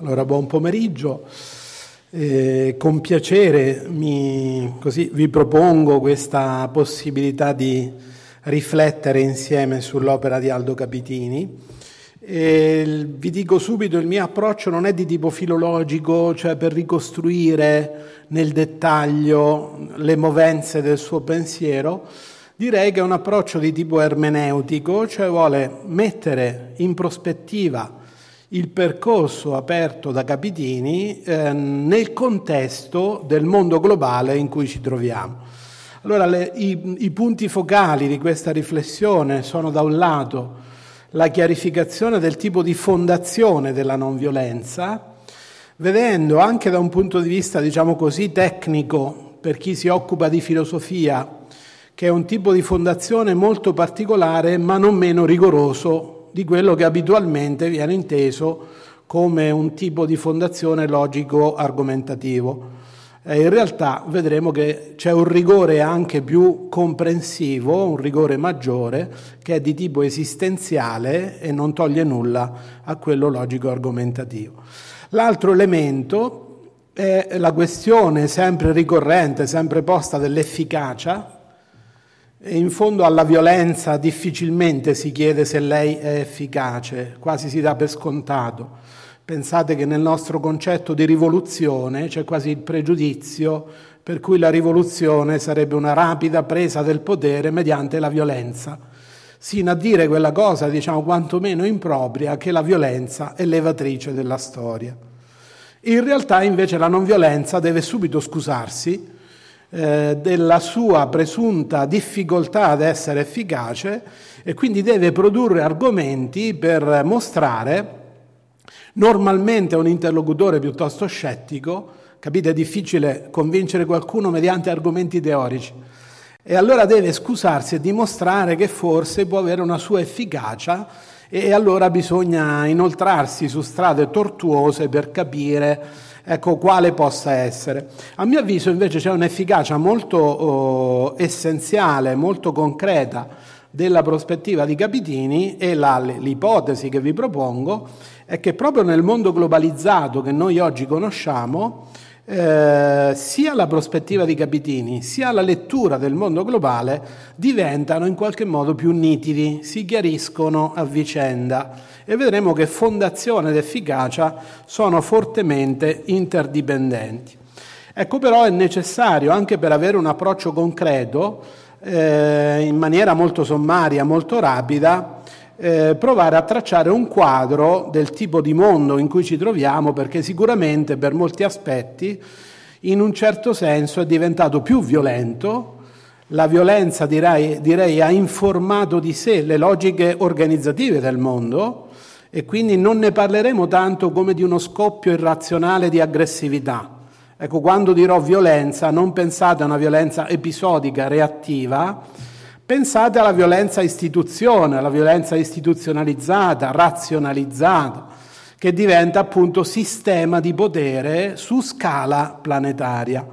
Allora, buon pomeriggio. Eh, con piacere mi, così, vi propongo questa possibilità di riflettere insieme sull'opera di Aldo Capitini. E vi dico subito, il mio approccio non è di tipo filologico, cioè per ricostruire nel dettaglio le movenze del suo pensiero, direi che è un approccio di tipo ermeneutico, cioè vuole mettere in prospettiva il percorso aperto da Capitini eh, nel contesto del mondo globale in cui ci troviamo. Allora, le, i, i punti focali di questa riflessione sono da un lato la chiarificazione del tipo di fondazione della non violenza, vedendo anche da un punto di vista, diciamo così, tecnico, per chi si occupa di filosofia, che è un tipo di fondazione molto particolare, ma non meno rigoroso di quello che abitualmente viene inteso come un tipo di fondazione logico-argomentativo. E in realtà vedremo che c'è un rigore anche più comprensivo, un rigore maggiore, che è di tipo esistenziale e non toglie nulla a quello logico-argomentativo. L'altro elemento è la questione sempre ricorrente, sempre posta dell'efficacia, in fondo alla violenza difficilmente si chiede se lei è efficace, quasi si dà per scontato. Pensate che nel nostro concetto di rivoluzione c'è quasi il pregiudizio per cui la rivoluzione sarebbe una rapida presa del potere mediante la violenza, sino a dire quella cosa, diciamo, quantomeno impropria, che la violenza è levatrice della storia. In realtà invece la non violenza deve subito scusarsi eh, della sua presunta difficoltà ad essere efficace e quindi deve produrre argomenti per mostrare normalmente a un interlocutore piuttosto scettico, capite, è difficile convincere qualcuno mediante argomenti teorici, e allora deve scusarsi e dimostrare che forse può avere una sua efficacia e allora bisogna inoltrarsi su strade tortuose per capire ecco, quale possa essere. A mio avviso invece c'è un'efficacia molto oh, essenziale, molto concreta della prospettiva di Capitini e la, l'ipotesi che vi propongo è che proprio nel mondo globalizzato che noi oggi conosciamo, eh, sia la prospettiva di Capitini sia la lettura del mondo globale diventano in qualche modo più nitidi, si chiariscono a vicenda e vedremo che fondazione ed efficacia sono fortemente interdipendenti. Ecco però è necessario anche per avere un approccio concreto, eh, in maniera molto sommaria, molto rapida, eh, provare a tracciare un quadro del tipo di mondo in cui ci troviamo, perché sicuramente per molti aspetti, in un certo senso, è diventato più violento. La violenza, direi, direi ha informato di sé le logiche organizzative del mondo e quindi non ne parleremo tanto come di uno scoppio irrazionale di aggressività. Ecco, quando dirò violenza, non pensate a una violenza episodica, reattiva, Pensate alla violenza istituzione, alla violenza istituzionalizzata, razionalizzata, che diventa appunto sistema di potere su scala planetaria.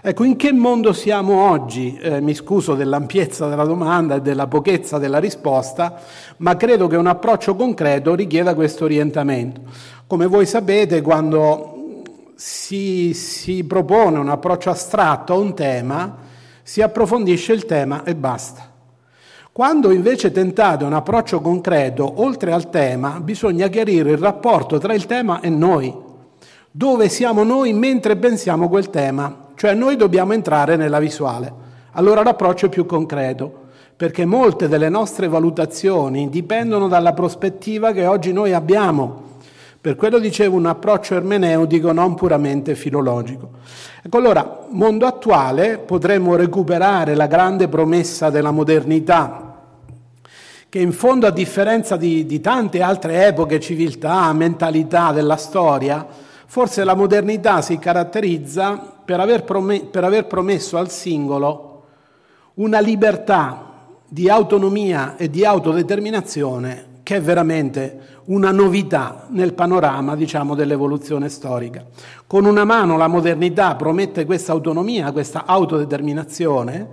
Ecco, in che mondo siamo oggi? Eh, mi scuso dell'ampiezza della domanda e della pochezza della risposta, ma credo che un approccio concreto richieda questo orientamento. Come voi sapete, quando si, si propone un approccio astratto a un tema, si approfondisce il tema e basta. Quando invece tentate un approccio concreto, oltre al tema, bisogna chiarire il rapporto tra il tema e noi. Dove siamo noi mentre pensiamo quel tema? Cioè noi dobbiamo entrare nella visuale. Allora l'approccio è più concreto, perché molte delle nostre valutazioni dipendono dalla prospettiva che oggi noi abbiamo. Per quello dicevo un approccio ermeneutico non puramente filologico. Ecco allora, mondo attuale, potremmo recuperare la grande promessa della modernità che in fondo a differenza di, di tante altre epoche, civiltà, mentalità della storia, forse la modernità si caratterizza per aver, prom- per aver promesso al singolo una libertà di autonomia e di autodeterminazione che è veramente una novità nel panorama diciamo, dell'evoluzione storica. Con una mano la modernità promette questa autonomia, questa autodeterminazione,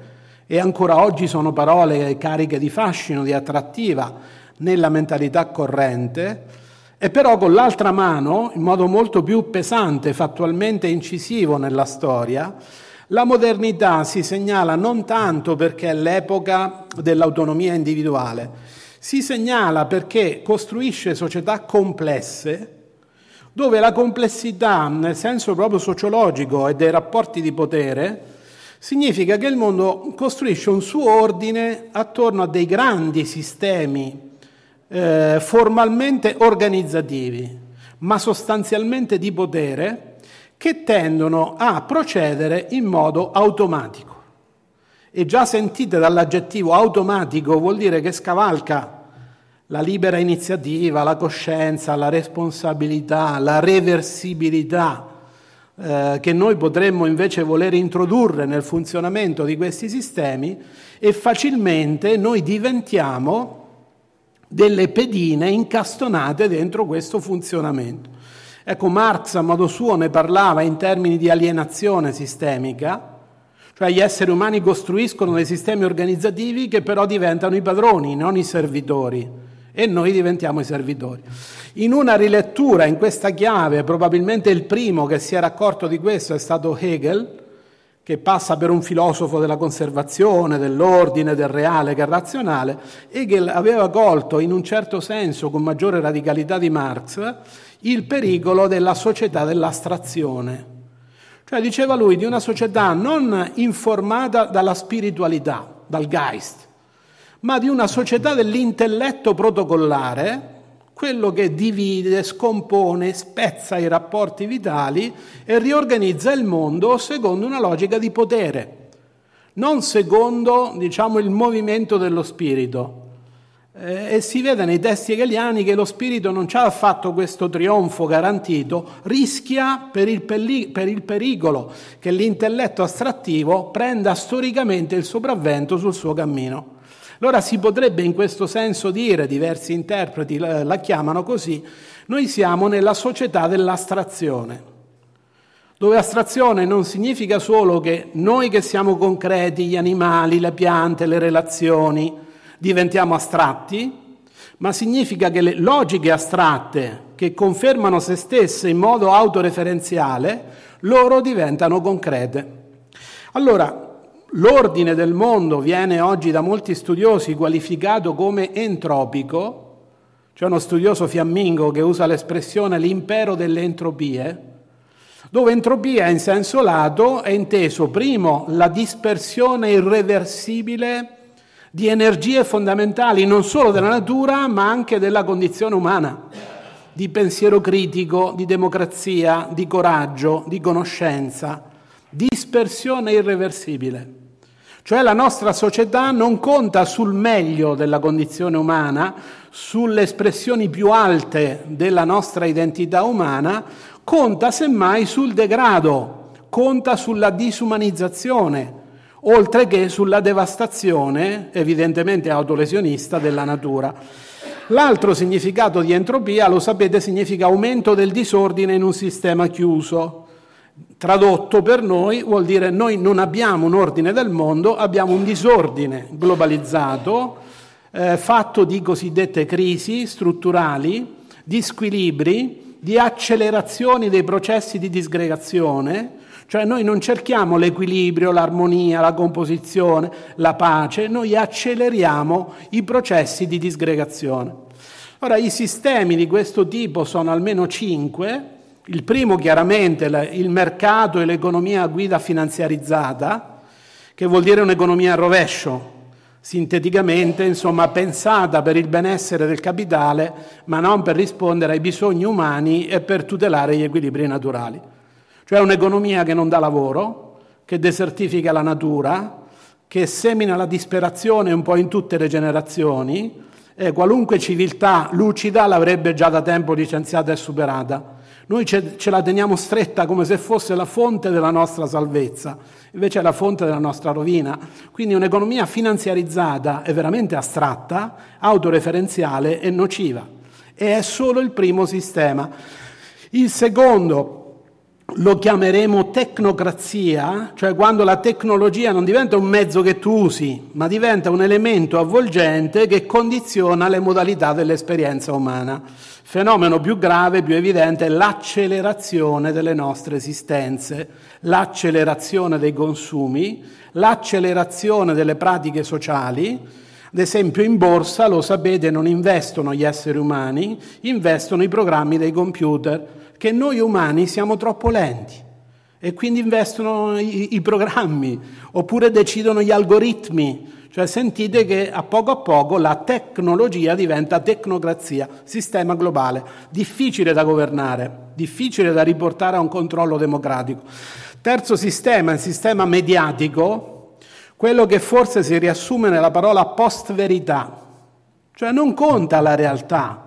e ancora oggi sono parole cariche di fascino, di attrattiva nella mentalità corrente, E però con l'altra mano, in modo molto più pesante, fattualmente incisivo nella storia, la modernità si segnala non tanto perché è l'epoca dell'autonomia individuale, si segnala perché costruisce società complesse dove la complessità, nel senso proprio sociologico e dei rapporti di potere, significa che il mondo costruisce un suo ordine attorno a dei grandi sistemi eh, formalmente organizzativi, ma sostanzialmente di potere, che tendono a procedere in modo automatico. E già sentite dall'aggettivo automatico vuol dire che scavalca la libera iniziativa, la coscienza, la responsabilità, la reversibilità eh, che noi potremmo invece voler introdurre nel funzionamento di questi sistemi e facilmente noi diventiamo delle pedine incastonate dentro questo funzionamento. Ecco, Marx a modo suo ne parlava in termini di alienazione sistemica, cioè gli esseri umani costruiscono dei sistemi organizzativi che però diventano i padroni, non i servitori, e noi diventiamo i servitori. In una rilettura in questa chiave, probabilmente il primo che si era accorto di questo è stato Hegel, che passa per un filosofo della conservazione, dell'ordine, del reale che è razionale, Hegel aveva colto in un certo senso, con maggiore radicalità di Marx, il pericolo della società dell'astrazione. Cioè diceva lui di una società non informata dalla spiritualità, dal Geist, ma di una società dell'intelletto protocollare quello che divide, scompone, spezza i rapporti vitali e riorganizza il mondo secondo una logica di potere, non secondo diciamo, il movimento dello spirito. Eh, e si vede nei testi hegeliani che lo spirito non ci ha affatto questo trionfo garantito, rischia per il, peri- per il pericolo che l'intelletto astrattivo prenda storicamente il sopravvento sul suo cammino. Allora si potrebbe in questo senso dire, diversi interpreti la chiamano così, noi siamo nella società dell'astrazione, dove astrazione non significa solo che noi che siamo concreti, gli animali, le piante, le relazioni, diventiamo astratti, ma significa che le logiche astratte che confermano se stesse in modo autoreferenziale, loro diventano concrete. Allora, L'ordine del mondo viene oggi da molti studiosi qualificato come entropico, c'è uno studioso fiammingo che usa l'espressione l'impero delle entropie, dove entropia in senso lato è inteso primo la dispersione irreversibile di energie fondamentali non solo della natura ma anche della condizione umana, di pensiero critico, di democrazia, di coraggio, di conoscenza, dispersione irreversibile. Cioè la nostra società non conta sul meglio della condizione umana, sulle espressioni più alte della nostra identità umana, conta semmai sul degrado, conta sulla disumanizzazione, oltre che sulla devastazione, evidentemente autolesionista, della natura. L'altro significato di entropia, lo sapete, significa aumento del disordine in un sistema chiuso. Tradotto per noi vuol dire noi non abbiamo un ordine del mondo, abbiamo un disordine globalizzato eh, fatto di cosiddette crisi strutturali, di squilibri, di accelerazioni dei processi di disgregazione, cioè noi non cerchiamo l'equilibrio, l'armonia, la composizione, la pace, noi acceleriamo i processi di disgregazione. Ora, i sistemi di questo tipo sono almeno cinque, il primo chiaramente il mercato e l'economia a guida finanziarizzata, che vuol dire un'economia a rovescio, sinteticamente, insomma, pensata per il benessere del capitale, ma non per rispondere ai bisogni umani e per tutelare gli equilibri naturali. Cioè un'economia che non dà lavoro, che desertifica la natura, che semina la disperazione un po' in tutte le generazioni, e qualunque civiltà lucida l'avrebbe già da tempo licenziata e superata. Noi ce, ce, la teniamo stretta come se fosse la fonte della nostra salvezza, invece è la fonte della nostra rovina. Quindi un'economia finanziarizzata è veramente astratta, autoreferenziale e nociva. E è solo il primo sistema. Il secondo lo chiameremo tecnocrazia, cioè quando la tecnologia non diventa un mezzo che tu usi, ma diventa un elemento avvolgente che condiziona le modalità dell'esperienza umana. Fenomeno più grave, più evidente, è l'accelerazione delle nostre esistenze, l'accelerazione dei consumi, l'accelerazione delle pratiche sociali. Ad esempio in borsa, lo sapete, non investono gli esseri umani, investono i programmi dei computer che noi umani siamo troppo lenti e quindi investono i, i programmi oppure decidono gli algoritmi. Cioè sentite che a poco a poco la tecnologia diventa tecnocrazia, sistema globale, difficile da governare, difficile da riportare a un controllo democratico. Terzo sistema, il sistema mediatico, quello che forse si riassume nella parola post-verità, cioè non conta la realtà,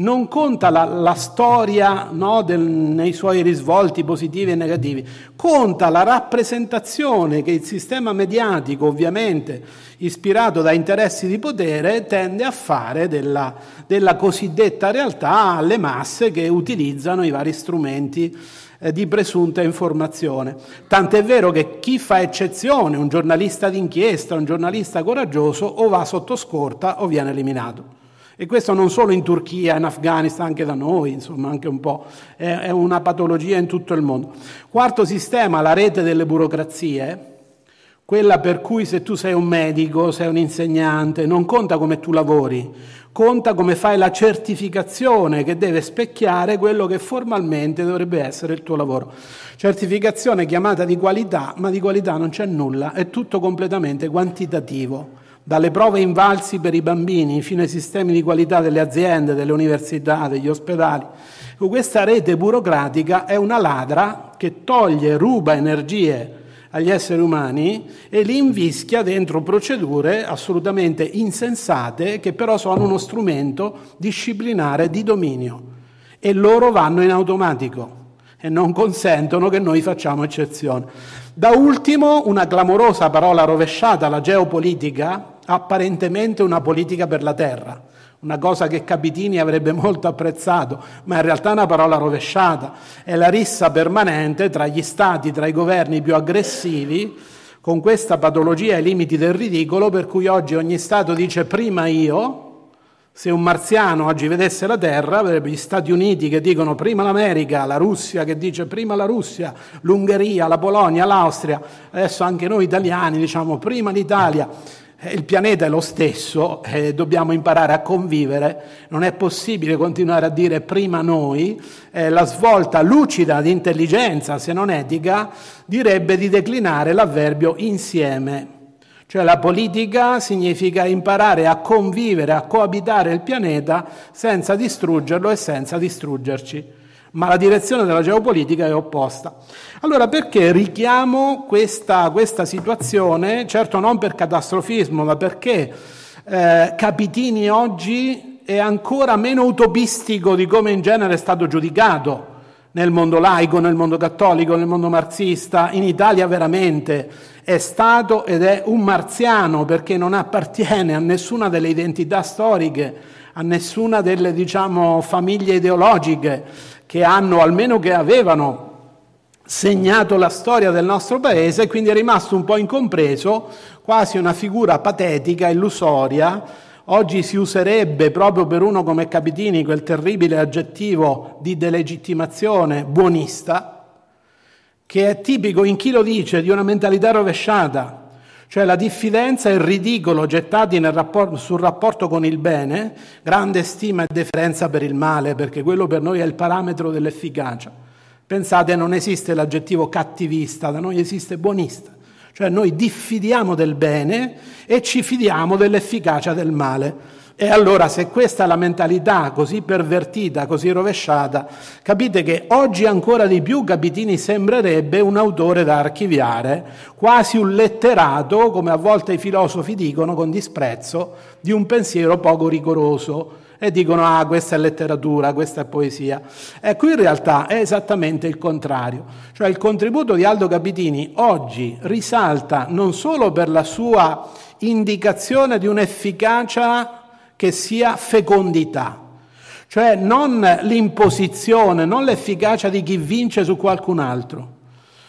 non conta la, la storia no, del, nei suoi risvolti positivi e negativi, conta la rappresentazione che il sistema mediatico, ovviamente ispirato da interessi di potere, tende a fare della, della cosiddetta realtà alle masse che utilizzano i vari strumenti eh, di presunta informazione. Tant'è vero che chi fa eccezione, un giornalista d'inchiesta, un giornalista coraggioso, o va sotto scorta o viene eliminato. E questo non solo in Turchia, in Afghanistan, anche da noi, insomma, anche un po', è, una patologia in tutto il mondo. Quarto sistema, la rete delle burocrazie, quella per cui se tu sei un medico, sei un insegnante, non conta come tu lavori, conta come fai la certificazione che deve specchiare quello che formalmente dovrebbe essere il tuo lavoro. Certificazione chiamata di qualità, ma di qualità non c'è nulla, è tutto completamente quantitativo dalle prove invalsi per i bambini fino ai sistemi di qualità delle aziende, delle università, degli ospedali. Questa rete burocratica è una ladra che toglie, ruba energie agli esseri umani e li invischia dentro procedure assolutamente insensate che però sono uno strumento disciplinare di dominio e loro vanno in automatico e non consentono che noi facciamo eccezione. Da ultimo, una clamorosa parola rovesciata, la geopolitica, apparentemente una politica per la terra, una cosa che Capitini avrebbe molto apprezzato, ma in realtà è una parola rovesciata, è la rissa permanente tra gli stati, tra i governi più aggressivi, con questa patologia ai limiti del ridicolo, per cui oggi ogni Stato dice prima io, se un marziano oggi vedesse la Terra, avrebbe gli Stati Uniti che dicono prima l'America, la Russia che dice prima la Russia, l'Ungheria, la Polonia, l'Austria, adesso anche noi italiani diciamo prima l'Italia. Eh, il pianeta è lo stesso, eh, dobbiamo imparare a convivere, non è possibile continuare a dire prima noi, eh, la svolta lucida di intelligenza, se non etica, direbbe di declinare l'avverbio insieme. Cioè la politica significa imparare a convivere, a coabitare il pianeta senza distruggerlo e senza distruggerci. Ma la direzione della geopolitica è opposta. Allora perché richiamo questa, questa situazione? Certo non per catastrofismo, ma perché eh, Capitini oggi è ancora meno utopistico di come in genere è stato giudicato nel mondo laico, nel mondo cattolico, nel mondo marxista, in Italia veramente è stato ed è un marziano perché non appartiene a nessuna delle identità storiche, a nessuna delle diciamo, famiglie ideologiche che hanno, almeno che avevano segnato la storia del nostro paese, quindi è rimasto un po' incompreso, quasi una figura patetica, illusoria. Oggi si userebbe proprio per uno come Capitini quel terribile aggettivo di delegittimazione buonista, che è tipico in chi lo dice di una mentalità rovesciata, cioè la diffidenza e il ridicolo gettati rapport- sul rapporto con il bene, grande stima e deferenza per il male, perché quello per noi è il parametro dell'efficacia. Pensate, non esiste l'aggettivo cattivista, da noi esiste buonista, cioè noi diffidiamo del bene e ci fidiamo dell'efficacia del male. E allora se questa è la mentalità così pervertita, così rovesciata, capite che oggi ancora di più Capitini sembrerebbe un autore da archiviare, quasi un letterato, come a volte i filosofi dicono con disprezzo, di un pensiero poco rigoroso e dicono ah questa è letteratura, questa è poesia. Ecco, in realtà è esattamente il contrario. Cioè il contributo di Aldo Capitini oggi risalta non solo per la sua indicazione di un'efficacia che sia fecondità. cioè non l'imposizione, non l'efficacia di chi vince su qualcun altro.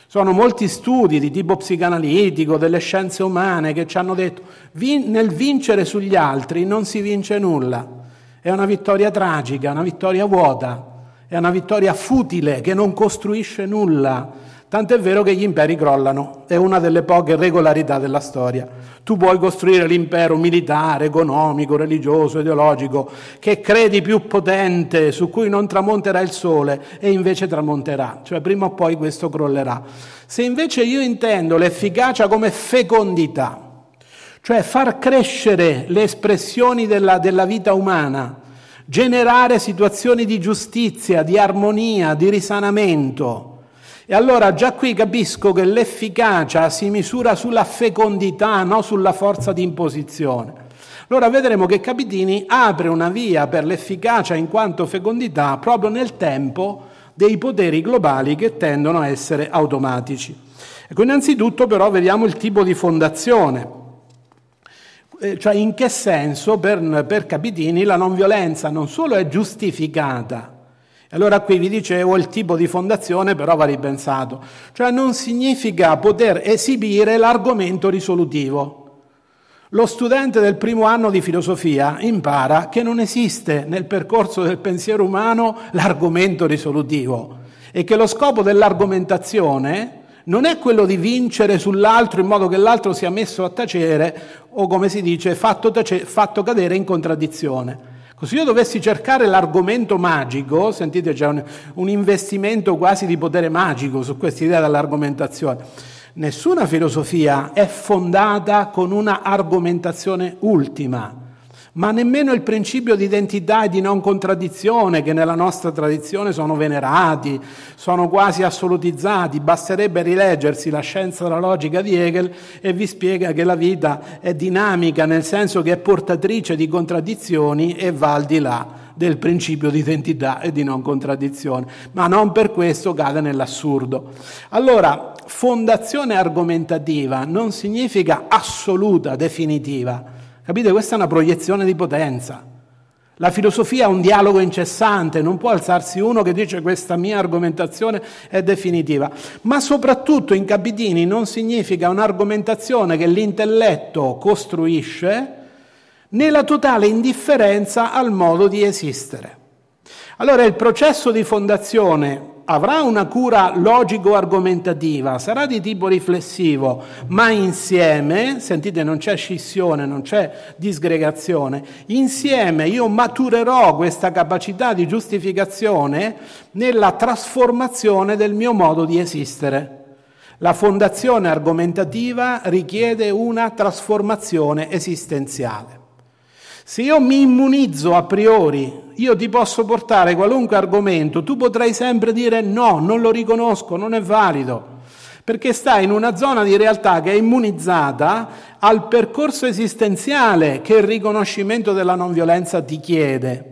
Sono molti studi di tipo psicanalitico, delle scienze umane che ci hanno detto vin- nel vincere sugli altri non si vince nulla. È una vittoria tragica, una vittoria vuota, è una vittoria futile che non costruisce nulla Tant'è vero che gli imperi crollano, è una delle poche regolarità della storia. Tu puoi costruire l'impero militare, economico, religioso, ideologico, che credi più potente, su cui non tramonterà il sole e invece tramonterà, cioè prima o poi questo crollerà. Se invece io intendo l'efficacia come fecondità, cioè far crescere le espressioni della, della vita umana, generare situazioni di giustizia, di armonia, di risanamento, e allora già qui capisco che l'efficacia si misura sulla fecondità, non sulla forza di imposizione. Allora vedremo che Capitini apre una via per l'efficacia in quanto fecondità proprio nel tempo dei poteri globali che tendono a essere automatici. Ecco, innanzitutto però vediamo il tipo di fondazione, cioè in che senso per, per Capitini la non violenza non solo è giustificata, allora qui vi dicevo il tipo di fondazione però va ripensato, cioè non significa poter esibire l'argomento risolutivo. Lo studente del primo anno di filosofia impara che non esiste nel percorso del pensiero umano l'argomento risolutivo e che lo scopo dell'argomentazione non è quello di vincere sull'altro in modo che l'altro sia messo a tacere o come si dice fatto, tace- fatto cadere in contraddizione. Se io dovessi cercare l'argomento magico, sentite c'è un, un investimento quasi di potere magico su questa idea dell'argomentazione. Nessuna filosofia è fondata con una argomentazione ultima ma nemmeno il principio di identità e di non contraddizione che nella nostra tradizione sono venerati, sono quasi assolutizzati. Basterebbe rileggersi la scienza della logica di Hegel e vi spiega che la vita è dinamica nel senso che è portatrice di contraddizioni e va al di là del principio di identità e di non contraddizione, ma non per questo cade nell'assurdo. Allora, fondazione argomentativa non significa assoluta, definitiva Capite? Questa è una proiezione di potenza. La filosofia è un dialogo incessante, non può alzarsi uno che dice questa mia argomentazione è definitiva, ma soprattutto in Capitini non significa un'argomentazione che l'intelletto costruisce nella totale indifferenza al modo di esistere. Allora il processo di fondazione avrà una cura logico-argomentativa, sarà di tipo riflessivo, ma insieme, sentite non c'è scissione, non c'è disgregazione, insieme io maturerò questa capacità di giustificazione nella trasformazione del mio modo di esistere. La fondazione argomentativa richiede una trasformazione esistenziale. Se io mi immunizzo a priori, io ti posso portare qualunque argomento, tu potrai sempre dire no, non lo riconosco, non è valido, perché stai in una zona di realtà che è immunizzata al percorso esistenziale che il riconoscimento della non violenza ti chiede.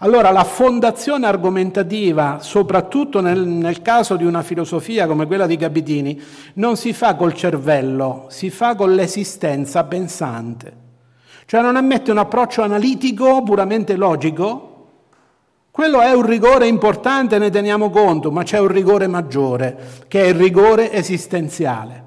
Allora la fondazione argomentativa, soprattutto nel, nel, caso di una filosofia come quella di Capitini, non si fa col cervello, si fa con l'esistenza pensante. Cioè non ammette un approccio analitico puramente logico. Quello è un rigore importante, ne teniamo conto, ma c'è un rigore maggiore, che è il rigore esistenziale.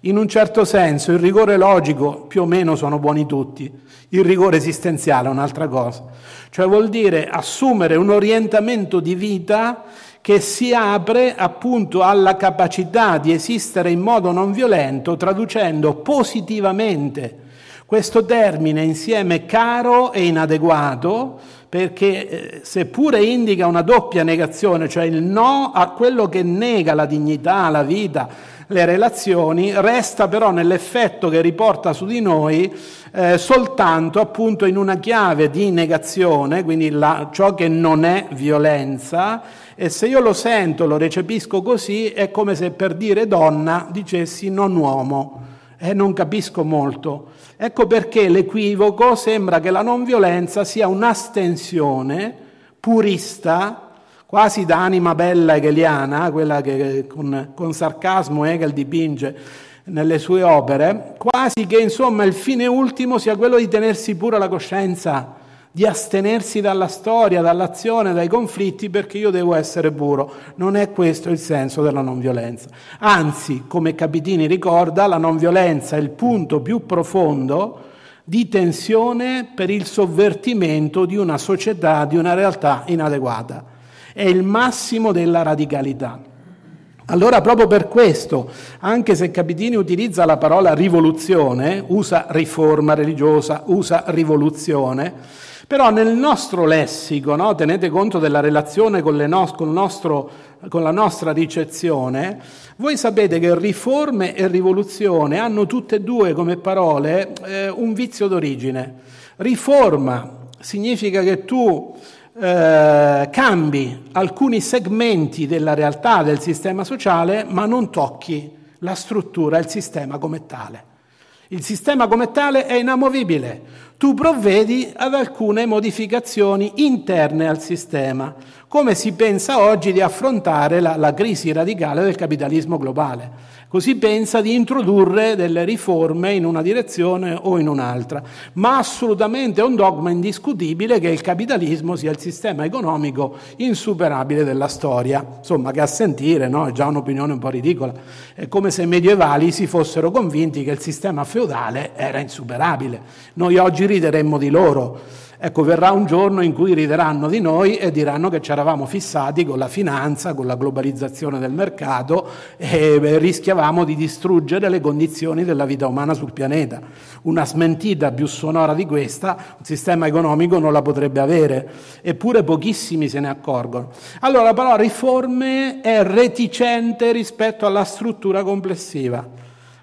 In un certo senso il rigore logico più o meno sono buoni tutti, il rigore esistenziale è un'altra cosa, cioè vuol dire assumere un orientamento di vita che si apre appunto alla capacità di esistere in modo non violento, traducendo positivamente questo termine insieme caro e inadeguato perché eh, seppure indica una doppia negazione, cioè il no a quello che nega la dignità, la vita, le relazioni, resta però nell'effetto che riporta su di noi eh, soltanto appunto in una chiave di negazione, quindi la, ciò che non è violenza, e se io lo sento, lo recepisco così, è come se per dire donna dicessi non uomo, e non capisco molto. Ecco perché l'equivoco sembra che la non violenza sia un'astensione purista, quasi da anima bella hegeliana, quella che con, con sarcasmo Hegel dipinge nelle sue opere, quasi che insomma il fine ultimo sia quello di tenersi pura la coscienza di astenersi dalla storia, dall'azione, dai conflitti perché io devo essere puro. Non è questo il senso della non violenza. Anzi, come Capitini ricorda, la non violenza è il punto più profondo di tensione per il sovvertimento di una società, di una realtà inadeguata. È il massimo della radicalità. Allora proprio per questo, anche se Capitini utilizza la parola rivoluzione, usa riforma religiosa, usa rivoluzione, però nel nostro lessico, no, tenete conto della relazione con, no, con, nostro, con, la nostra ricezione, voi sapete che riforme e rivoluzione hanno tutte e due come parole eh, un vizio d'origine. Riforma significa che tu eh, cambi alcuni segmenti della realtà del sistema sociale, ma non tocchi la struttura, il sistema come tale. Il sistema come tale è inamovibile. Tu provvedi ad alcune modificazioni interne al sistema, come si pensa oggi di affrontare la, la crisi radicale del capitalismo globale. Così pensa di introdurre delle riforme in una direzione o in un'altra, ma assolutamente è un dogma indiscutibile che il capitalismo sia il sistema economico insuperabile della storia. Insomma, che a sentire no? è già un'opinione un po' ridicola. È come se i medievali si fossero convinti che il sistema feudale era insuperabile. Noi oggi rideremmo di loro. Ecco, verrà un giorno in cui rideranno di noi e diranno che ci eravamo fissati con la finanza, con la globalizzazione del mercato e rischiavamo di distruggere le condizioni della vita umana sul pianeta. Una smentita più sonora di questa un sistema economico non la potrebbe avere, eppure pochissimi se ne accorgono. Allora, però, riforme è reticente rispetto alla struttura complessiva.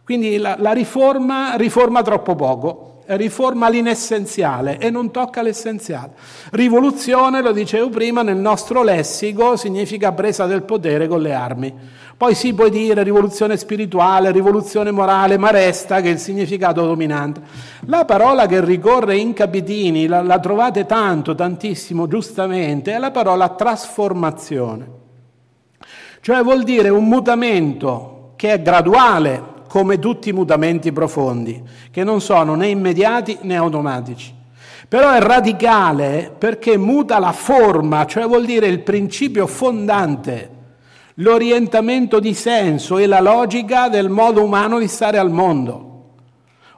Quindi la, la riforma riforma troppo poco riforma l'inessenziale e non tocca l'essenziale. Rivoluzione, lo dicevo prima, nel nostro lessico significa presa del potere con le armi. Poi si può dire rivoluzione spirituale, rivoluzione morale, ma resta che è il significato dominante. La parola che ricorre in Capitini, la, la trovate tanto, tantissimo, giustamente, è la parola trasformazione. Cioè vuol dire un mutamento che è graduale, come tutti i mutamenti profondi, che non sono né immediati né automatici. Però è radicale perché muta la forma, cioè vuol dire il principio fondante, l'orientamento di senso e la logica del modo umano di stare al mondo.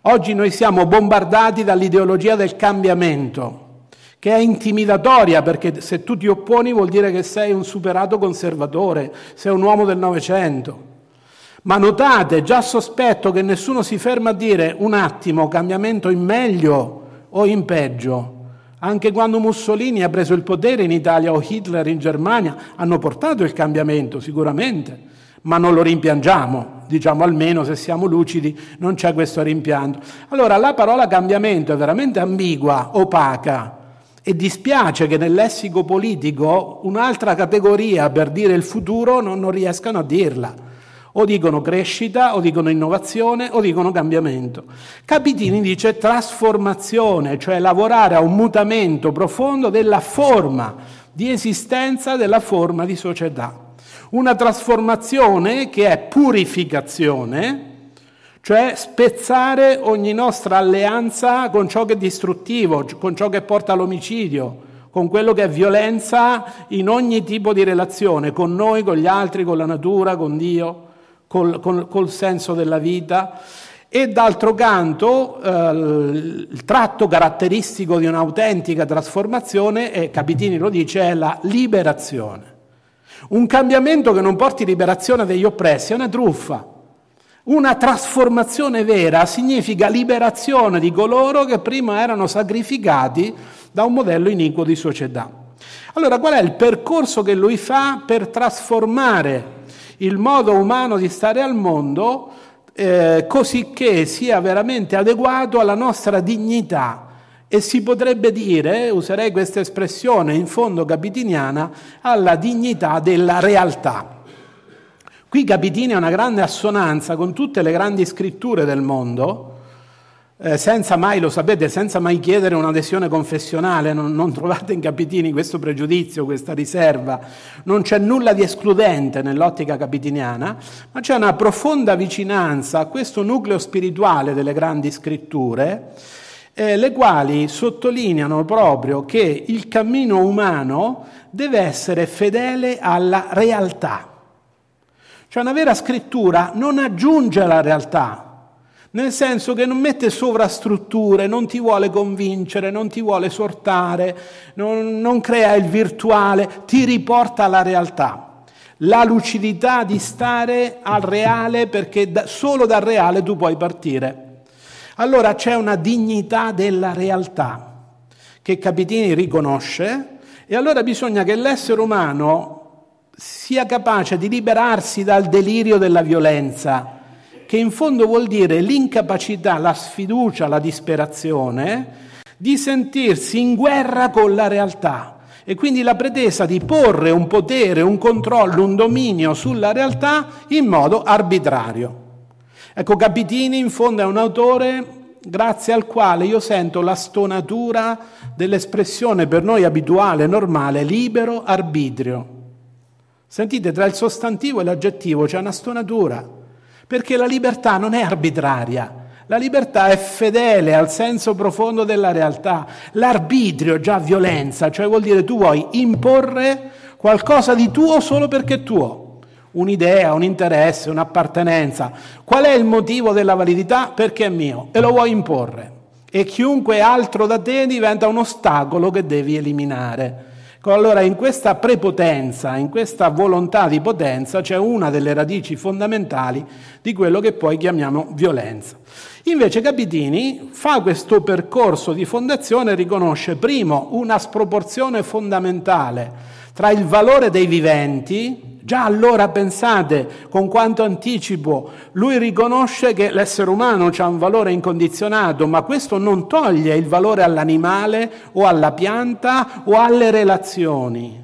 Oggi noi siamo bombardati dall'ideologia del cambiamento, che è intimidatoria perché se tu ti opponi vuol dire che sei un superato conservatore, sei un uomo del Novecento. Ma notate, già sospetto che nessuno si ferma a dire un attimo, cambiamento in meglio o in peggio. Anche quando Mussolini ha preso il potere in Italia o Hitler in Germania hanno portato il cambiamento, sicuramente, ma non lo rimpiangiamo, diciamo almeno se siamo lucidi non c'è questo rimpianto. Allora la parola cambiamento è veramente ambigua, opaca e dispiace che nel lessico politico un'altra categoria per dire il futuro non, non riescano a dirla. O dicono crescita, o dicono innovazione, o dicono cambiamento. Capitini dice trasformazione, cioè lavorare a un mutamento profondo della forma di esistenza della forma di società. Una trasformazione che è purificazione, cioè spezzare ogni nostra alleanza con ciò che è distruttivo, con ciò che porta all'omicidio, con quello che è violenza in ogni tipo di relazione, con noi, con gli altri, con la natura, con Dio col, col, col senso della vita e d'altro canto eh, il tratto caratteristico di un'autentica trasformazione, e Capitini lo dice, è la liberazione. Un cambiamento che non porti liberazione degli oppressi è una truffa. Una trasformazione vera significa liberazione di coloro che prima erano sacrificati da un modello iniquo di società. Allora qual è il percorso che lui fa per trasformare il modo umano di stare al mondo eh, così che sia veramente adeguato alla nostra dignità. E si potrebbe dire, userei questa espressione in fondo capitiniana, alla dignità della realtà. Qui Capitini è una grande assonanza con tutte le grandi scritture del mondo, eh, senza mai, lo sapete, senza mai chiedere un'adesione confessionale, non, non, trovate in Capitini questo pregiudizio, questa riserva, non c'è nulla di escludente nell'ottica capitiniana, ma c'è una profonda vicinanza a questo nucleo spirituale delle grandi scritture eh, le quali sottolineano proprio che il cammino umano deve essere fedele alla realtà. Cioè una vera scrittura non aggiunge alla realtà, nel senso che non mette sovrastrutture, non ti vuole convincere, non ti vuole esortare, non, non crea il virtuale, ti riporta alla realtà. La lucidità di stare al reale perché da, solo dal reale tu puoi partire. Allora c'è una dignità della realtà che Capitini riconosce e allora bisogna che l'essere umano sia capace di liberarsi dal delirio della violenza che in fondo vuol dire l'incapacità, la sfiducia, la disperazione di sentirsi in guerra con la realtà e quindi la pretesa di porre un potere, un controllo, un dominio sulla realtà in modo arbitrario. Ecco, Capitini in fondo è un autore grazie al quale io sento la stonatura dell'espressione per noi abituale, normale, libero arbitrio. Sentite, tra il sostantivo e l'aggettivo c'è una stonatura perché la libertà non è arbitraria, la libertà è fedele al senso profondo della realtà. L'arbitrio già violenza, cioè vuol dire tu vuoi imporre qualcosa di tuo solo perché è tuo. Un'idea, un interesse, un'appartenenza. Qual è il motivo della validità? Perché è mio e lo vuoi imporre. E chiunque altro da te diventa un ostacolo che devi eliminare. Allora in questa prepotenza, in questa volontà di potenza c'è una delle radici fondamentali di quello che poi chiamiamo violenza. Invece Capitini fa questo percorso di fondazione e riconosce primo una sproporzione fondamentale tra il valore dei viventi, già allora pensate con quanto anticipo, lui riconosce che l'essere umano ha un valore incondizionato, ma questo non toglie il valore all'animale o alla pianta o alle relazioni.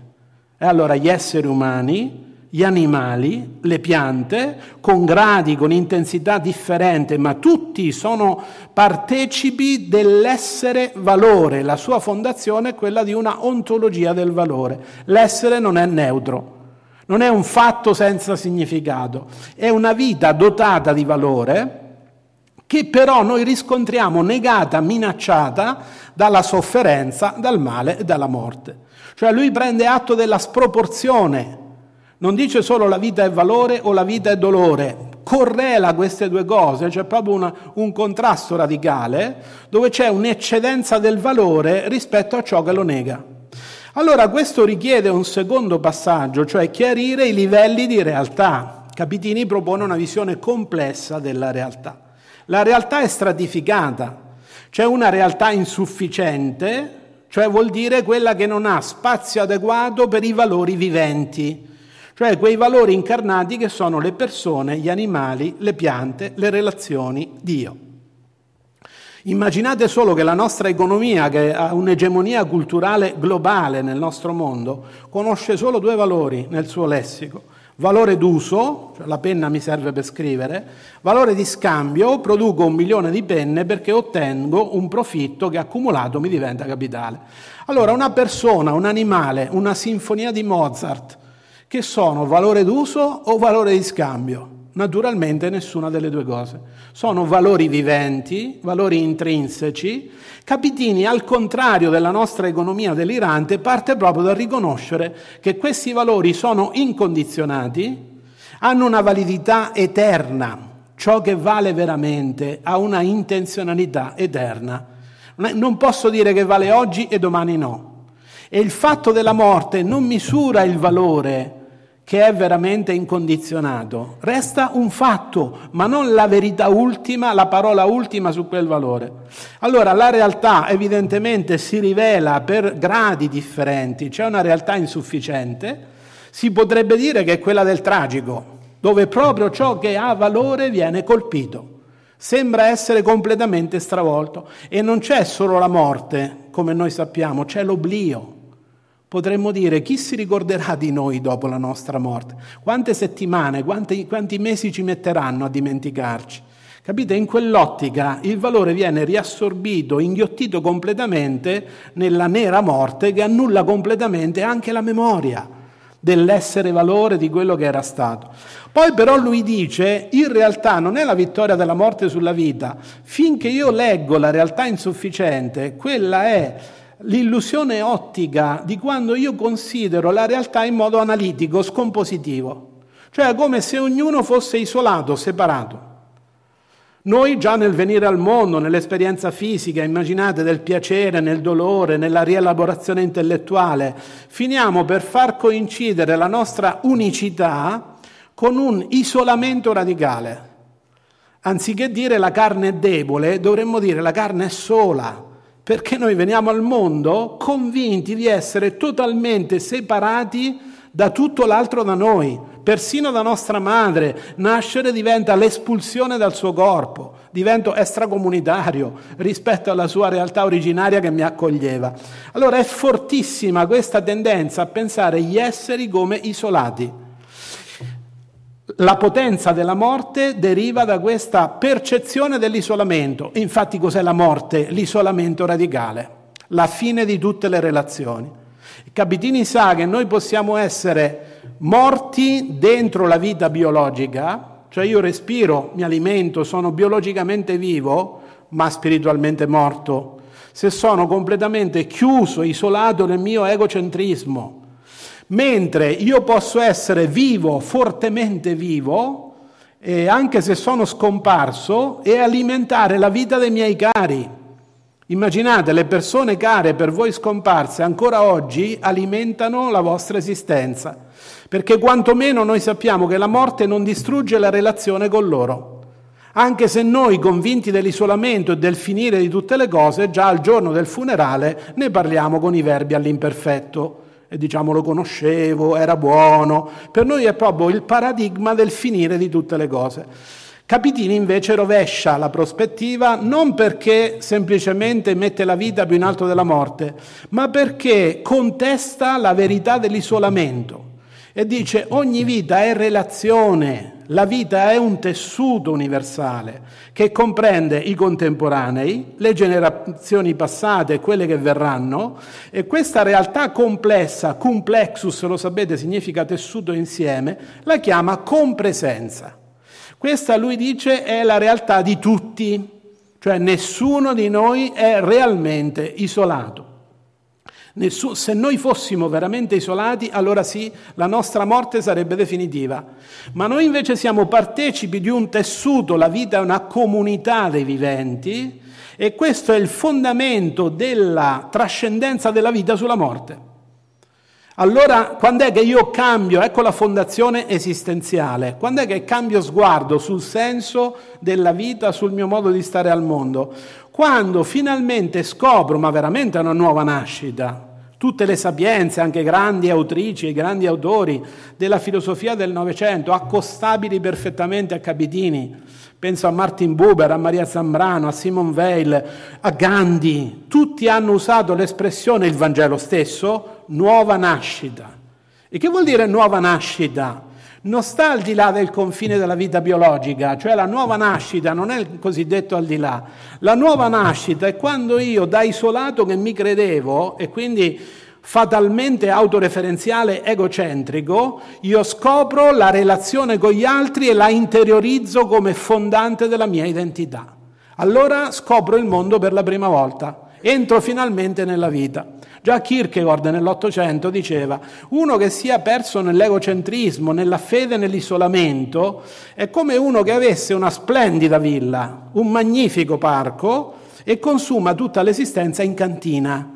E allora gli esseri umani gli animali, le piante, con gradi, con intensità differente, ma tutti sono partecipi dell'essere valore. La sua fondazione è quella di una ontologia del valore. L'essere non è neutro, non è un fatto senza significato, è una vita dotata di valore che però noi riscontriamo negata, minacciata dalla sofferenza, dal male e dalla morte. Cioè lui prende atto della sproporzione non dice solo la vita è valore o la vita è dolore, correla queste due cose, c'è proprio una, un contrasto radicale dove c'è un'eccedenza del valore rispetto a ciò che lo nega. Allora questo richiede un secondo passaggio, cioè chiarire i livelli di realtà. Capitini propone una visione complessa della realtà. La realtà è stratificata, c'è una realtà insufficiente, cioè vuol dire quella che non ha spazio adeguato per i valori viventi cioè quei valori incarnati che sono le persone, gli animali, le piante, le relazioni, Dio. Immaginate solo che la nostra economia, che ha un'egemonia culturale globale nel nostro mondo, conosce solo due valori nel suo lessico. Valore d'uso, cioè la penna mi serve per scrivere, valore di scambio, produco un milione di penne perché ottengo un profitto che accumulato mi diventa capitale. Allora una persona, un animale, una sinfonia di Mozart, che sono valore d'uso o valore di scambio? Naturalmente nessuna delle due cose. Sono valori viventi, valori intrinseci. Capitini, al contrario della nostra economia delirante, parte proprio dal riconoscere che questi valori sono incondizionati, hanno una validità eterna. Ciò che vale veramente ha una intenzionalità eterna. Non posso dire che vale oggi e domani no. E il fatto della morte non misura il valore che è veramente incondizionato. Resta un fatto, ma non la verità ultima, la parola ultima su quel valore. Allora la realtà evidentemente si rivela per gradi differenti, c'è una realtà insufficiente, si potrebbe dire che è quella del tragico, dove proprio ciò che ha valore viene colpito. Sembra essere completamente stravolto e non c'è solo la morte, come noi sappiamo, c'è l'oblio Potremmo dire chi si ricorderà di noi dopo la nostra morte? Quante settimane, quanti, quanti mesi ci metteranno a dimenticarci? Capite? In quell'ottica il valore viene riassorbito, inghiottito completamente nella nera morte che annulla completamente anche la memoria dell'essere valore di quello che era stato. Poi però lui dice, in realtà non è la vittoria della morte sulla vita, finché io leggo la realtà insufficiente, quella è l'illusione ottica di quando io considero la realtà in modo analitico, scompositivo, cioè come se ognuno fosse isolato, separato. Noi già nel venire al mondo, nell'esperienza fisica, immaginate del piacere, nel dolore, nella rielaborazione intellettuale, finiamo per far coincidere la nostra unicità con un isolamento radicale. Anziché dire la carne è debole, dovremmo dire la carne è sola, perché noi veniamo al mondo convinti di essere totalmente separati da tutto l'altro da noi, persino da nostra madre. Nascere diventa l'espulsione dal suo corpo, divento extracomunitario rispetto alla sua realtà originaria che mi accoglieva. Allora è fortissima questa tendenza a pensare gli esseri come isolati. La potenza della morte deriva da questa percezione dell'isolamento. Infatti cos'è la morte? L'isolamento radicale, la fine di tutte le relazioni. Capitini sa che noi possiamo essere morti dentro la vita biologica, cioè io respiro, mi alimento, sono biologicamente vivo, ma spiritualmente morto, se sono completamente chiuso, isolato nel mio egocentrismo. Mentre io posso essere vivo, fortemente vivo, e anche se sono scomparso, e alimentare la vita dei miei cari. Immaginate le persone care per voi scomparse ancora oggi alimentano la vostra esistenza, perché quantomeno noi sappiamo che la morte non distrugge la relazione con loro. Anche se noi, convinti dell'isolamento e del finire di tutte le cose, già al giorno del funerale ne parliamo con i verbi all'imperfetto diciamo lo conoscevo, era buono. Per noi è proprio il paradigma del finire di tutte le cose. Capitini invece rovescia la prospettiva non perché semplicemente mette la vita più in alto della morte, ma perché contesta la verità dell'isolamento e dice ogni vita è relazione, la vita è un tessuto universale che comprende i contemporanei, le generazioni passate e quelle che verranno e questa realtà complessa, complexus, lo sapete, significa tessuto insieme, la chiama compresenza. Questa, lui dice, è la realtà di tutti, cioè nessuno di noi è realmente isolato. Nessun, se noi fossimo veramente isolati, allora sì, la nostra morte sarebbe definitiva. Ma noi invece siamo partecipi di un tessuto, la vita è una comunità dei viventi e questo è il fondamento della trascendenza della vita sulla morte. Allora, quando è che io cambio, ecco la fondazione esistenziale, quando è che cambio sguardo sul senso della vita, sul mio modo di stare al mondo? Quando finalmente scopro, ma veramente è una nuova nascita, tutte le sapienze, anche grandi autrici grandi autori della filosofia del Novecento, accostabili perfettamente a Capitini, penso a Martin Buber, a Maria Zambrano, a Simon Weil, a Gandhi, tutti hanno usato l'espressione, il Vangelo stesso, nuova nascita. E che vuol dire nuova nascita? Non sta al di là del confine della vita biologica, cioè la nuova nascita non è il cosiddetto al di là. La nuova nascita è quando io da isolato che mi credevo e quindi fatalmente autoreferenziale egocentrico, io scopro la relazione con gli altri e la interiorizzo come fondante della mia identità. Allora scopro il mondo per la prima volta, entro finalmente nella vita. Già Kierkegaard nell'Ottocento diceva, uno che sia perso nell'egocentrismo, nella fede, nell'isolamento, è come uno che avesse una splendida villa, un magnifico parco e consuma tutta l'esistenza in cantina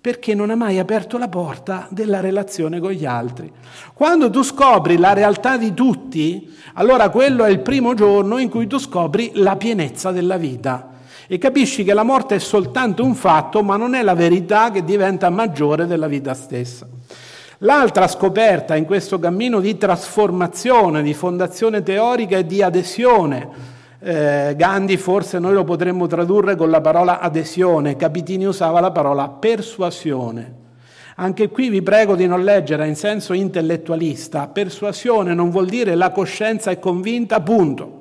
perché non ha mai aperto la porta della relazione con gli altri. Quando tu scopri la realtà di tutti, allora quello è il primo giorno in cui tu scopri la pienezza della vita e capisci che la morte è soltanto un fatto, ma non è la verità che diventa maggiore della vita stessa. L'altra scoperta in questo cammino di trasformazione, di fondazione teorica e di adesione, eh, Gandhi forse noi lo potremmo tradurre con la parola adesione, Capitini usava la parola persuasione. Anche qui vi prego di non leggere in senso intellettualista, persuasione non vuol dire la coscienza è convinta, punto.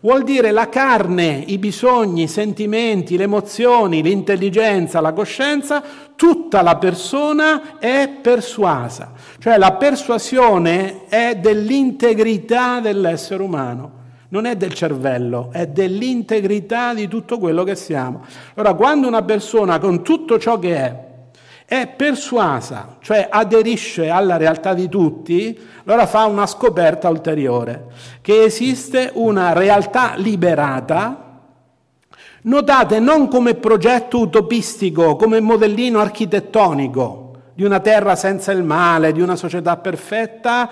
Vuol dire la carne, i bisogni, i sentimenti, le emozioni, l'intelligenza, la coscienza, tutta la persona è persuasa. Cioè la persuasione è dell'integrità dell'essere umano non è del cervello, è dell'integrità di tutto quello che siamo. Allora, quando una persona con tutto ciò che è è persuasa, cioè aderisce alla realtà di tutti, allora fa una scoperta ulteriore, che esiste una realtà liberata, notate non come progetto utopistico, come modellino architettonico di una terra senza il male, di una società perfetta,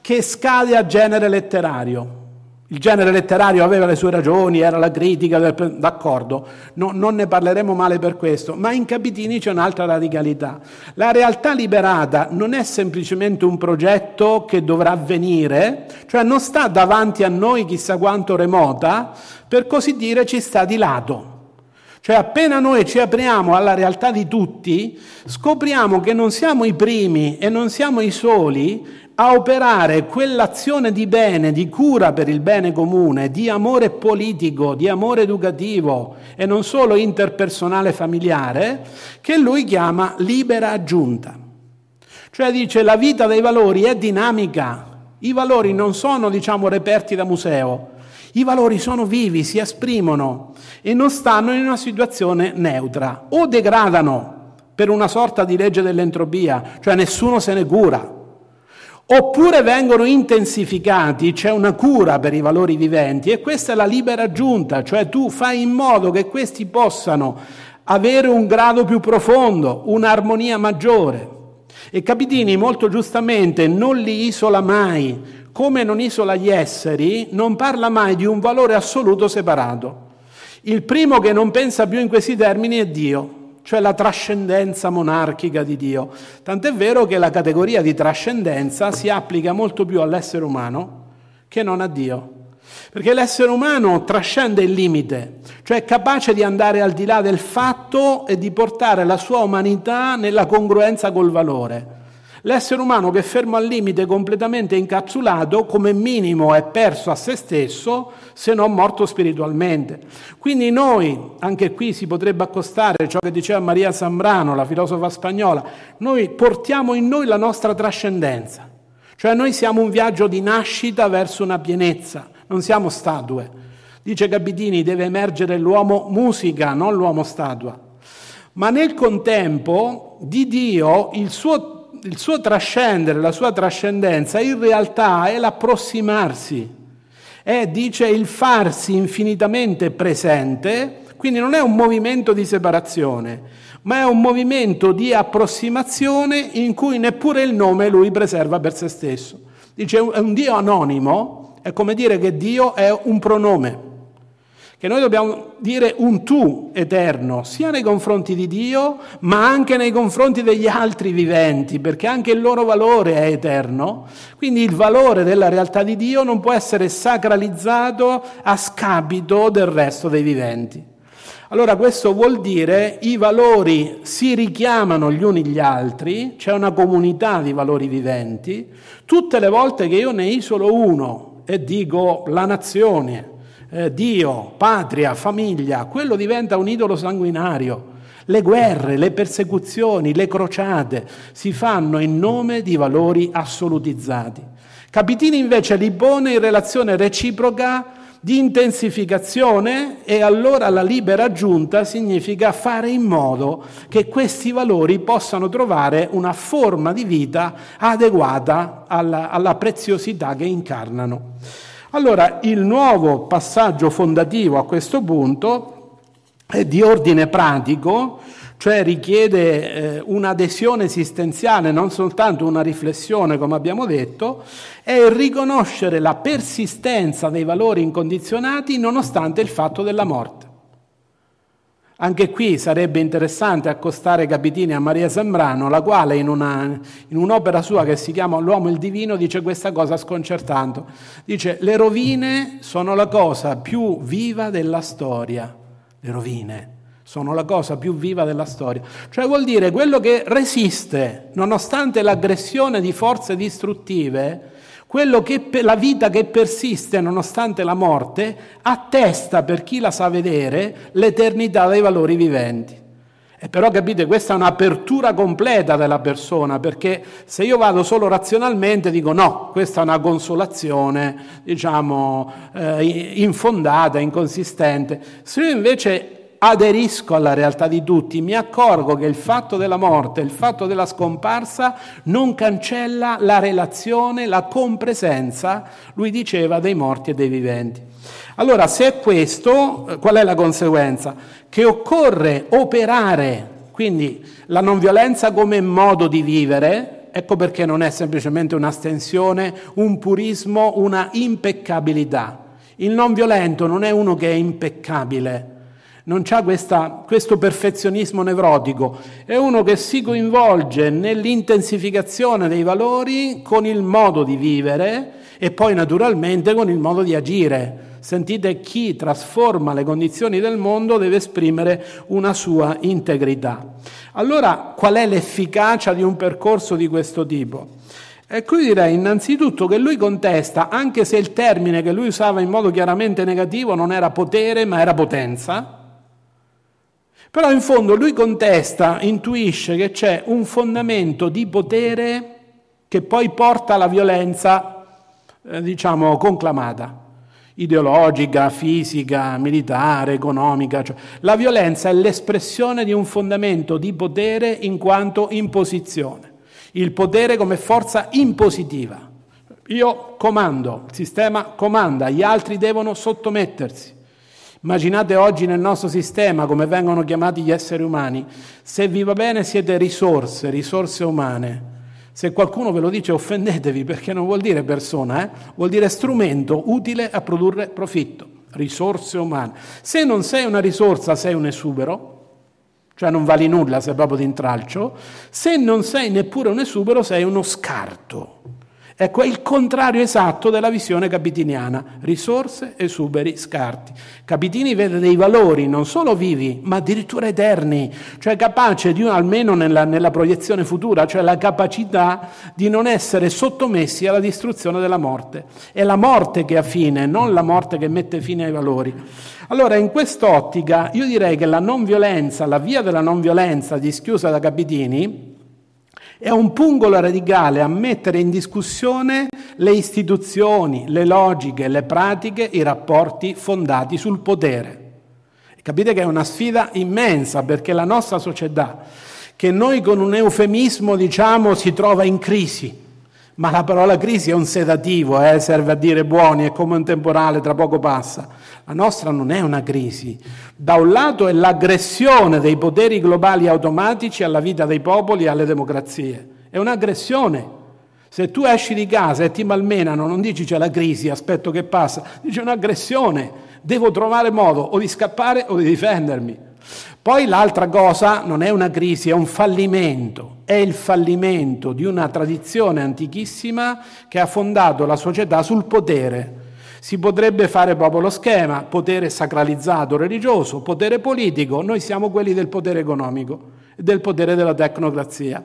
che scade a genere letterario. Il genere letterario aveva le sue ragioni, era la critica, del, d'accordo, no, non ne parleremo male per questo, ma in Capitini c'è un'altra radicalità. La realtà liberata non è semplicemente un progetto che dovrà avvenire, cioè non sta davanti a noi chissà quanto remota, per così dire ci sta di lato. Cioè appena noi ci apriamo alla realtà di tutti, scopriamo che non siamo i primi e non siamo i soli a operare quell'azione di bene, di cura per il bene comune, di amore politico, di amore educativo e non solo interpersonale familiare, che lui chiama libera aggiunta. Cioè dice la vita dei valori è dinamica, i valori non sono diciamo reperti da museo, i valori sono vivi, si esprimono e non stanno in una situazione neutra. O degradano per una sorta di legge dell'entropia, cioè nessuno se ne cura Oppure vengono intensificati, c'è una cura per i valori viventi e questa è la libera aggiunta, cioè tu fai in modo che questi possano avere un grado più profondo, un'armonia maggiore. E Capitini molto giustamente non li isola mai, come non isola gli esseri, non parla mai di un valore assoluto separato. Il primo che non pensa più in questi termini è Dio cioè la trascendenza monarchica di Dio. Tant'è vero che la categoria di trascendenza si applica molto più all'essere umano che non a Dio. Perché l'essere umano trascende il limite, cioè è capace di andare al di là del fatto e di portare la sua umanità nella congruenza col valore. L'essere umano che è fermo al limite completamente incapsulato, come minimo è perso a se stesso, se non morto spiritualmente. Quindi noi, anche qui si potrebbe accostare ciò che diceva Maria Zambrano, la filosofa spagnola, noi portiamo in noi la nostra trascendenza. Cioè noi siamo un viaggio di nascita verso una pienezza, non siamo statue. Dice Gabitini, deve emergere l'uomo musica, non l'uomo statua. Ma nel contempo di Dio il suo il suo trascendere, la sua trascendenza, in realtà è l'approssimarsi, è, dice, il farsi infinitamente presente, quindi non è un movimento di separazione, ma è un movimento di approssimazione in cui neppure il nome lui preserva per se stesso. Dice, è un Dio anonimo, è come dire che Dio è un pronome che noi dobbiamo dire un tu eterno, sia nei confronti di Dio, ma anche nei confronti degli altri viventi, perché anche il loro valore è eterno. Quindi il valore della realtà di Dio non può essere sacralizzato a scapito del resto dei viventi. Allora questo vuol dire i valori si richiamano gli uni gli altri, c'è una comunità di valori viventi, tutte le volte che io ne isolo uno e dico la nazione, eh, Dio, patria, famiglia, quello diventa un idolo sanguinario. Le guerre, le persecuzioni, le crociate si fanno in nome di valori assolutizzati. Capitini invece li pone in relazione reciproca di intensificazione e allora la libera aggiunta significa fare in modo che questi valori possano trovare una forma di vita adeguata alla, alla preziosità che incarnano. Allora, il nuovo passaggio fondativo a questo punto è di ordine pratico, cioè richiede eh, un'adesione esistenziale, non soltanto una riflessione, come abbiamo detto, è riconoscere la persistenza dei valori incondizionati nonostante il fatto della morte. Anche qui sarebbe interessante accostare Capitini a Maria Sembrano, la quale in, una, in, un'opera sua che si chiama L'uomo e il divino dice questa cosa sconcertante. Dice le rovine sono la cosa più viva della storia. Le rovine sono la cosa più viva della storia. Cioè vuol dire quello che resiste nonostante l'aggressione di forze distruttive che la vita che persiste nonostante la morte attesta per chi la sa vedere l'eternità dei valori viventi. E però capite, questa è un'apertura completa della persona, perché se io vado solo razionalmente dico no, questa è una consolazione, diciamo, eh, infondata, inconsistente. Se io invece aderisco alla realtà di tutti, mi accorgo che il fatto della morte, il fatto della scomparsa non cancella la relazione, la compresenza, lui diceva, dei morti e dei viventi. Allora, se è questo, eh, qual è la conseguenza? Che occorre operare, quindi la non violenza come modo di vivere, ecco perché non è semplicemente un'astensione, un purismo, una impeccabilità. Il non violento non è uno che è impeccabile, non ha questo perfezionismo nevrotico, è uno che si coinvolge nell'intensificazione dei valori con il modo di vivere e poi naturalmente con il modo di agire. Sentite, chi trasforma le condizioni del mondo deve esprimere una sua integrità. Allora, qual è l'efficacia di un percorso di questo tipo? E qui direi innanzitutto che lui contesta, anche se il termine che lui usava in modo chiaramente negativo non era potere ma era potenza, però in fondo lui contesta, intuisce che c'è un fondamento di potere che poi porta alla violenza, eh, diciamo, conclamata ideologica, fisica, militare, economica. Cioè, la violenza è l'espressione di un fondamento di potere in quanto imposizione. Il potere come forza impositiva. Io comando, il sistema comanda, gli altri devono sottomettersi. Immaginate oggi nel nostro sistema come vengono chiamati gli esseri umani. Se vi va bene siete risorse, risorse umane. Se qualcuno ve lo dice offendetevi perché non vuol dire persona, eh? vuol dire strumento utile a produrre profitto, risorse umane. Se non sei una risorsa sei un esubero, cioè non vali nulla, sei proprio d'intralcio. Se non sei neppure un esubero sei uno scarto. Ecco, è il contrario esatto della visione capitiniana, risorse, esuberi, scarti. Capitini vede dei valori non solo vivi, ma addirittura eterni, cioè capace di, almeno nella, nella proiezione futura, cioè la capacità di non essere sottomessi alla distruzione della morte. È la morte che ha fine, non la morte che mette fine ai valori. Allora, in quest'ottica, io direi che la non violenza, la via della non violenza dischiusa da Capitini, è un pungolo radicale a mettere in discussione le istituzioni, le logiche, le pratiche, i rapporti fondati sul potere. Capite che è una sfida immensa perché la nostra società, che noi con un eufemismo diciamo si trova in crisi, ma la parola crisi è un sedativo, eh? serve a dire buoni, è come un temporale, tra poco passa. La nostra non è una crisi. Da un lato è l'aggressione dei poteri globali automatici alla vita dei popoli e alle democrazie. È un'aggressione. Se tu esci di casa e ti malmenano, non dici c'è la crisi, aspetto che passa, dici un'aggressione. Devo trovare modo o di scappare o di difendermi. Poi l'altra cosa non è una crisi, è un fallimento, è il fallimento di una tradizione antichissima che ha fondato la società sul potere. Si potrebbe fare proprio lo schema, potere sacralizzato religioso, potere politico, noi siamo quelli del potere economico e del potere della tecnocrazia.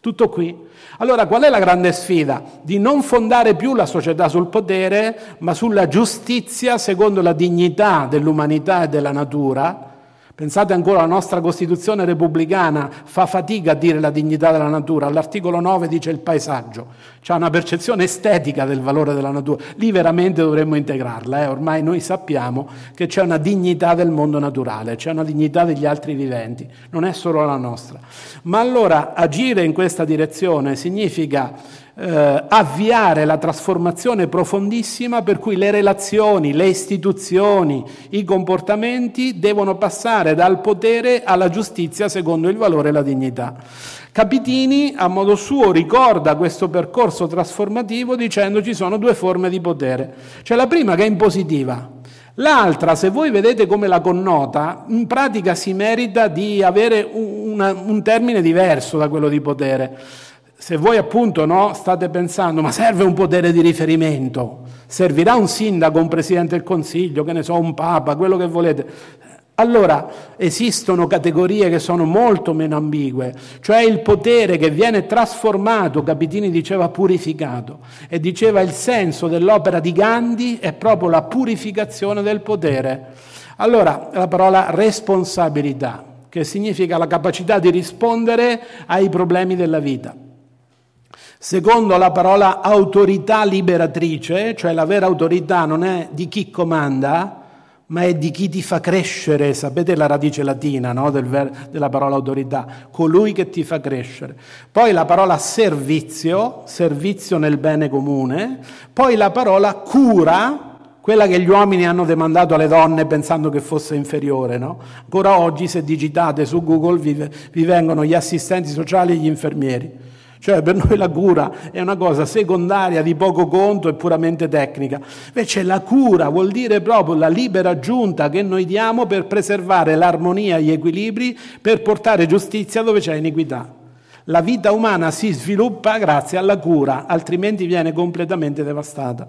Tutto qui. Allora qual è la grande sfida? Di non fondare più la società sul potere, ma sulla giustizia secondo la dignità dell'umanità e della natura, Pensate ancora alla nostra Costituzione repubblicana, fa fatica a dire la dignità della natura, all'articolo 9 dice il paesaggio, c'è una percezione estetica del valore della natura, lì veramente dovremmo integrarla, eh? ormai noi sappiamo che c'è una dignità del mondo naturale, c'è una dignità degli altri viventi, non è solo la nostra. Ma allora agire in questa direzione significa eh, avviare la trasformazione profondissima per cui le relazioni, le istituzioni, i comportamenti devono passare dal potere alla giustizia secondo il valore e la dignità. Capitini, a modo suo, ricorda questo percorso trasformativo dicendo ci sono due forme di potere. C'è la prima che è impositiva, L'altra, se voi vedete come la connota, in pratica si merita di avere una, un termine diverso da quello di potere se voi appunto no, state pensando ma serve un potere di riferimento, servirà un sindaco, un presidente del consiglio, che ne so, un papa, quello che volete, Allora esistono categorie che sono molto meno ambigue, cioè il potere che viene trasformato, Capitini diceva purificato, e diceva il senso dell'opera di Gandhi è proprio la purificazione del potere. Allora la parola responsabilità, che significa la capacità di rispondere ai problemi della vita. Secondo la parola autorità liberatrice, cioè la vera autorità non è di chi comanda, ma è di chi ti fa crescere, sapete la radice latina no? Del ver- della parola autorità, colui che ti fa crescere. Poi la parola servizio, servizio nel bene comune, poi la parola cura, quella che gli uomini hanno demandato alle donne pensando che fosse inferiore. No? Ancora oggi se digitate su Google vi, vi vengono gli assistenti sociali e gli infermieri. Cioè per noi la cura è una cosa secondaria, di poco conto e puramente tecnica. Invece la cura vuol dire proprio la libera giunta che noi diamo per preservare l'armonia gli equilibri, per portare giustizia dove c'è iniquità. La vita umana si sviluppa grazie alla cura, altrimenti viene completamente devastata.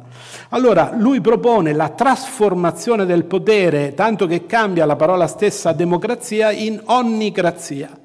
Allora lui propone la trasformazione del potere, tanto che cambia la parola stessa democrazia in onnicrazia.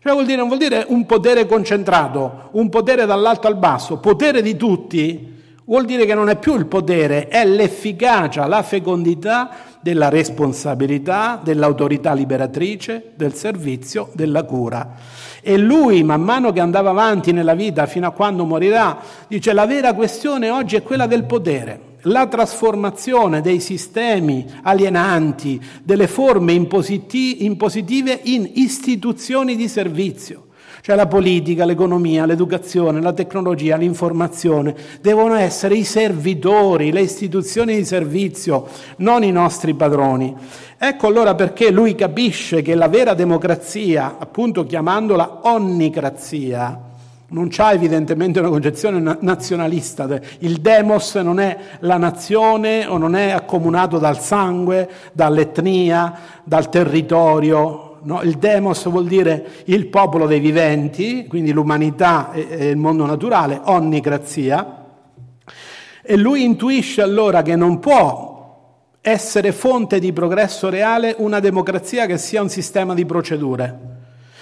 Cioè vuol dire, non vuol dire un potere concentrato, un potere dall'alto al basso, potere di tutti, vuol dire che non è più il potere, è l'efficacia, la fecondità della responsabilità, dell'autorità liberatrice, del servizio, della cura. E lui, man mano che andava avanti nella vita fino a quando morirà, dice la vera questione oggi è quella del potere la trasformazione dei sistemi alienanti, delle forme impositive in istituzioni di servizio. Cioè la politica, l'economia, l'educazione, la tecnologia, l'informazione devono essere i servitori, le istituzioni di servizio, non i nostri padroni. Ecco allora perché lui capisce che la vera democrazia, appunto chiamandola onnicrazia, non c'ha evidentemente una concezione nazionalista. Il demos non è la nazione o non è accomunato dal sangue, dall'etnia, dal territorio. No? Il demos vuol dire il popolo dei viventi, quindi l'umanità e il mondo naturale, onnicrazia. E lui intuisce allora che non può essere fonte di progresso reale una democrazia che sia un sistema di procedure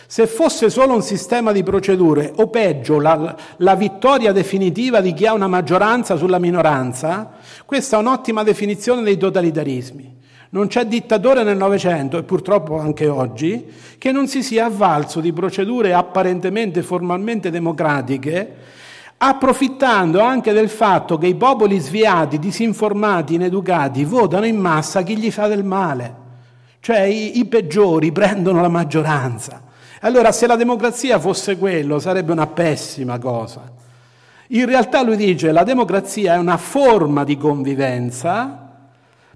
se fosse solo un sistema di procedure, o peggio, la, la, vittoria definitiva di chi ha una maggioranza sulla minoranza, questa è un'ottima definizione dei totalitarismi. Non c'è dittatore nel Novecento, e purtroppo anche oggi, che non si sia avvalso di procedure apparentemente formalmente democratiche, approfittando anche del fatto che i popoli sviati, disinformati, ineducati votano in massa chi gli fa del male. Cioè i, i peggiori prendono la maggioranza. Allora se la democrazia fosse quello sarebbe una pessima cosa. In realtà lui dice che la democrazia è una forma di convivenza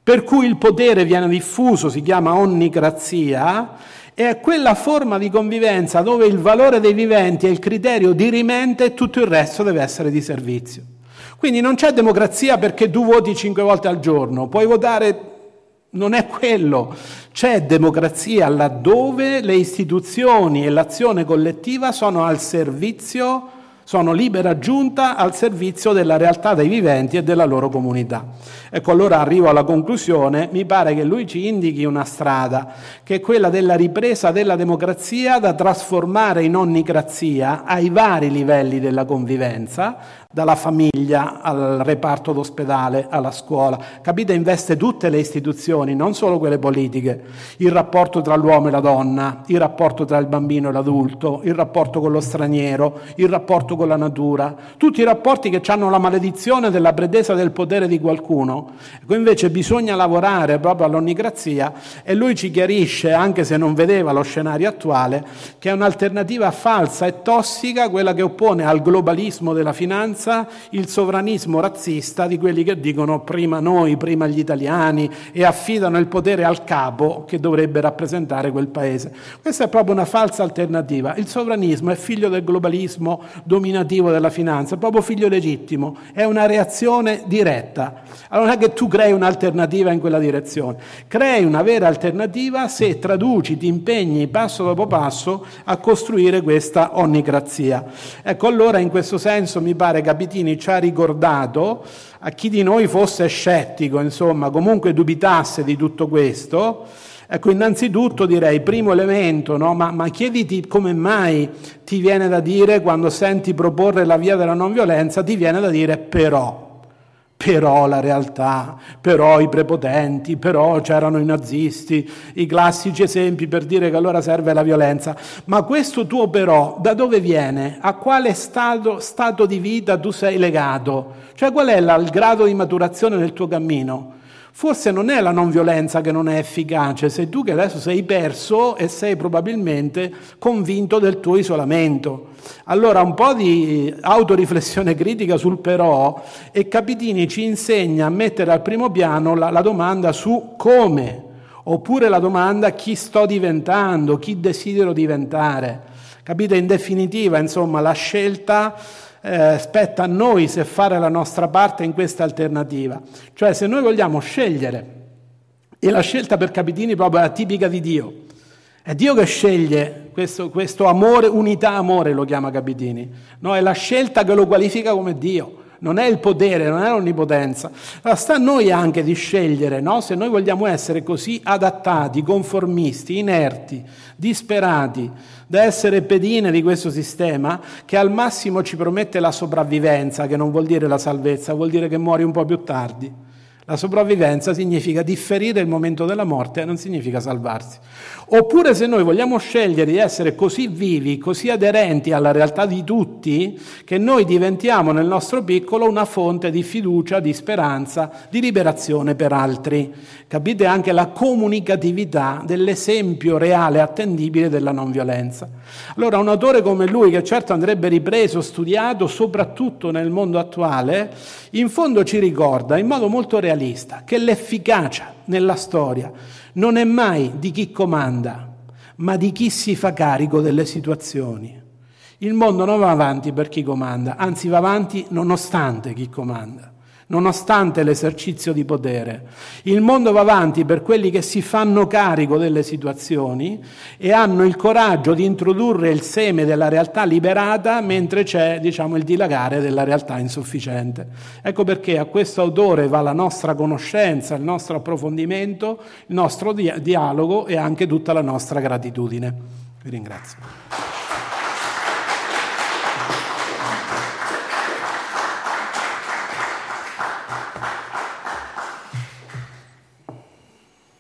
per cui il potere viene diffuso, si chiama onnicrazia, e è quella forma di convivenza dove il valore dei viventi è il criterio dirimente e tutto il resto deve essere di servizio. Quindi non c'è democrazia perché tu voti cinque volte al giorno, puoi votare non è quello. C'è democrazia laddove le istituzioni e l'azione collettiva sono al servizio, sono libera giunta al servizio della realtà dei viventi e della loro comunità. Ecco, allora arrivo alla conclusione, mi pare che lui ci indichi una strada, che è quella della ripresa della democrazia da trasformare in onnicrazia ai vari livelli della convivenza, dalla famiglia al reparto d'ospedale, alla scuola. Capite? Investe tutte le istituzioni, non solo quelle politiche. Il rapporto tra l'uomo e la donna, il rapporto tra il bambino e l'adulto, il rapporto con lo straniero, il rapporto con la natura, tutti i rapporti che hanno la maledizione della pretesa del potere di qualcuno. Ecco, invece bisogna lavorare proprio all'onnicrazia e lui ci chiarisce, anche se non vedeva lo scenario attuale, che è un'alternativa falsa e tossica quella che oppone al globalismo della finanza finanza il sovranismo razzista di quelli che dicono prima noi, prima gli italiani e affidano il potere al capo che dovrebbe rappresentare quel paese. Questa è proprio una falsa alternativa. Il sovranismo è figlio del globalismo dominativo della finanza, è proprio figlio legittimo, è una reazione diretta. Allora non è che tu crei un'alternativa in quella direzione, crei una vera alternativa se traduci, ti impegni passo dopo passo a costruire questa onnicrazia. Ecco, allora in questo senso mi pare che Capitini ci ha ricordato, a chi di noi fosse scettico, insomma, comunque dubitasse di tutto questo, Ecco, innanzitutto direi, primo elemento, no? ma, ma chiediti come mai ti viene da dire, quando senti proporre la via della non violenza, ti viene da dire però però la realtà, però i prepotenti, però c'erano i nazisti, i classici esempi per dire che allora serve la violenza. Ma questo tuo però da dove viene? A quale stato, stato di vita tu sei legato? Cioè qual è la, il grado di maturazione del tuo cammino? Forse non è la non violenza che non è efficace, sei tu che adesso sei perso e sei probabilmente convinto del tuo isolamento. Allora un po' di autoriflessione critica sul però e Capitini ci insegna a mettere al primo piano la, la domanda su come, oppure la domanda chi sto diventando, chi desidero diventare. Capite? In definitiva, insomma, la scelta eh, spetta a noi se fare la nostra parte in questa alternativa. Cioè se noi vogliamo scegliere, e la scelta per Capitini proprio è la tipica di Dio, è Dio che sceglie questo, questo amore, unità amore lo chiama Capitini, no? è la scelta che lo qualifica come Dio non è il potere, non è l'onnipotenza. Allora sta a noi anche di scegliere, no? se noi vogliamo essere così adattati, conformisti, inerti, disperati da essere pedine di questo sistema che al massimo ci promette la sopravvivenza, che non vuol dire la salvezza, vuol dire che muori un po' più tardi. La sopravvivenza significa differire il momento della morte, non significa salvarsi. Oppure se noi vogliamo scegliere di essere così vivi, così aderenti alla realtà di tutti, che noi diventiamo nel nostro piccolo una fonte di fiducia, di speranza, di liberazione per altri. Capite anche la comunicatività dell'esempio reale, attendibile della non violenza. Allora un autore come lui, che certo andrebbe ripreso, studiato, soprattutto nel mondo attuale, in fondo ci ricorda in modo molto realista che l'efficacia nella storia non è mai di chi comanda, ma di chi si fa carico delle situazioni. Il mondo non va avanti per chi comanda, anzi va avanti nonostante chi comanda nonostante l'esercizio di potere. Il mondo va avanti per quelli che si fanno carico delle situazioni e hanno il coraggio di introdurre il seme della realtà liberata mentre c'è diciamo, il dilagare della realtà insufficiente. Ecco perché a questo autore va la nostra conoscenza, il nostro approfondimento, il nostro dialogo e anche tutta la nostra gratitudine. Vi ringrazio.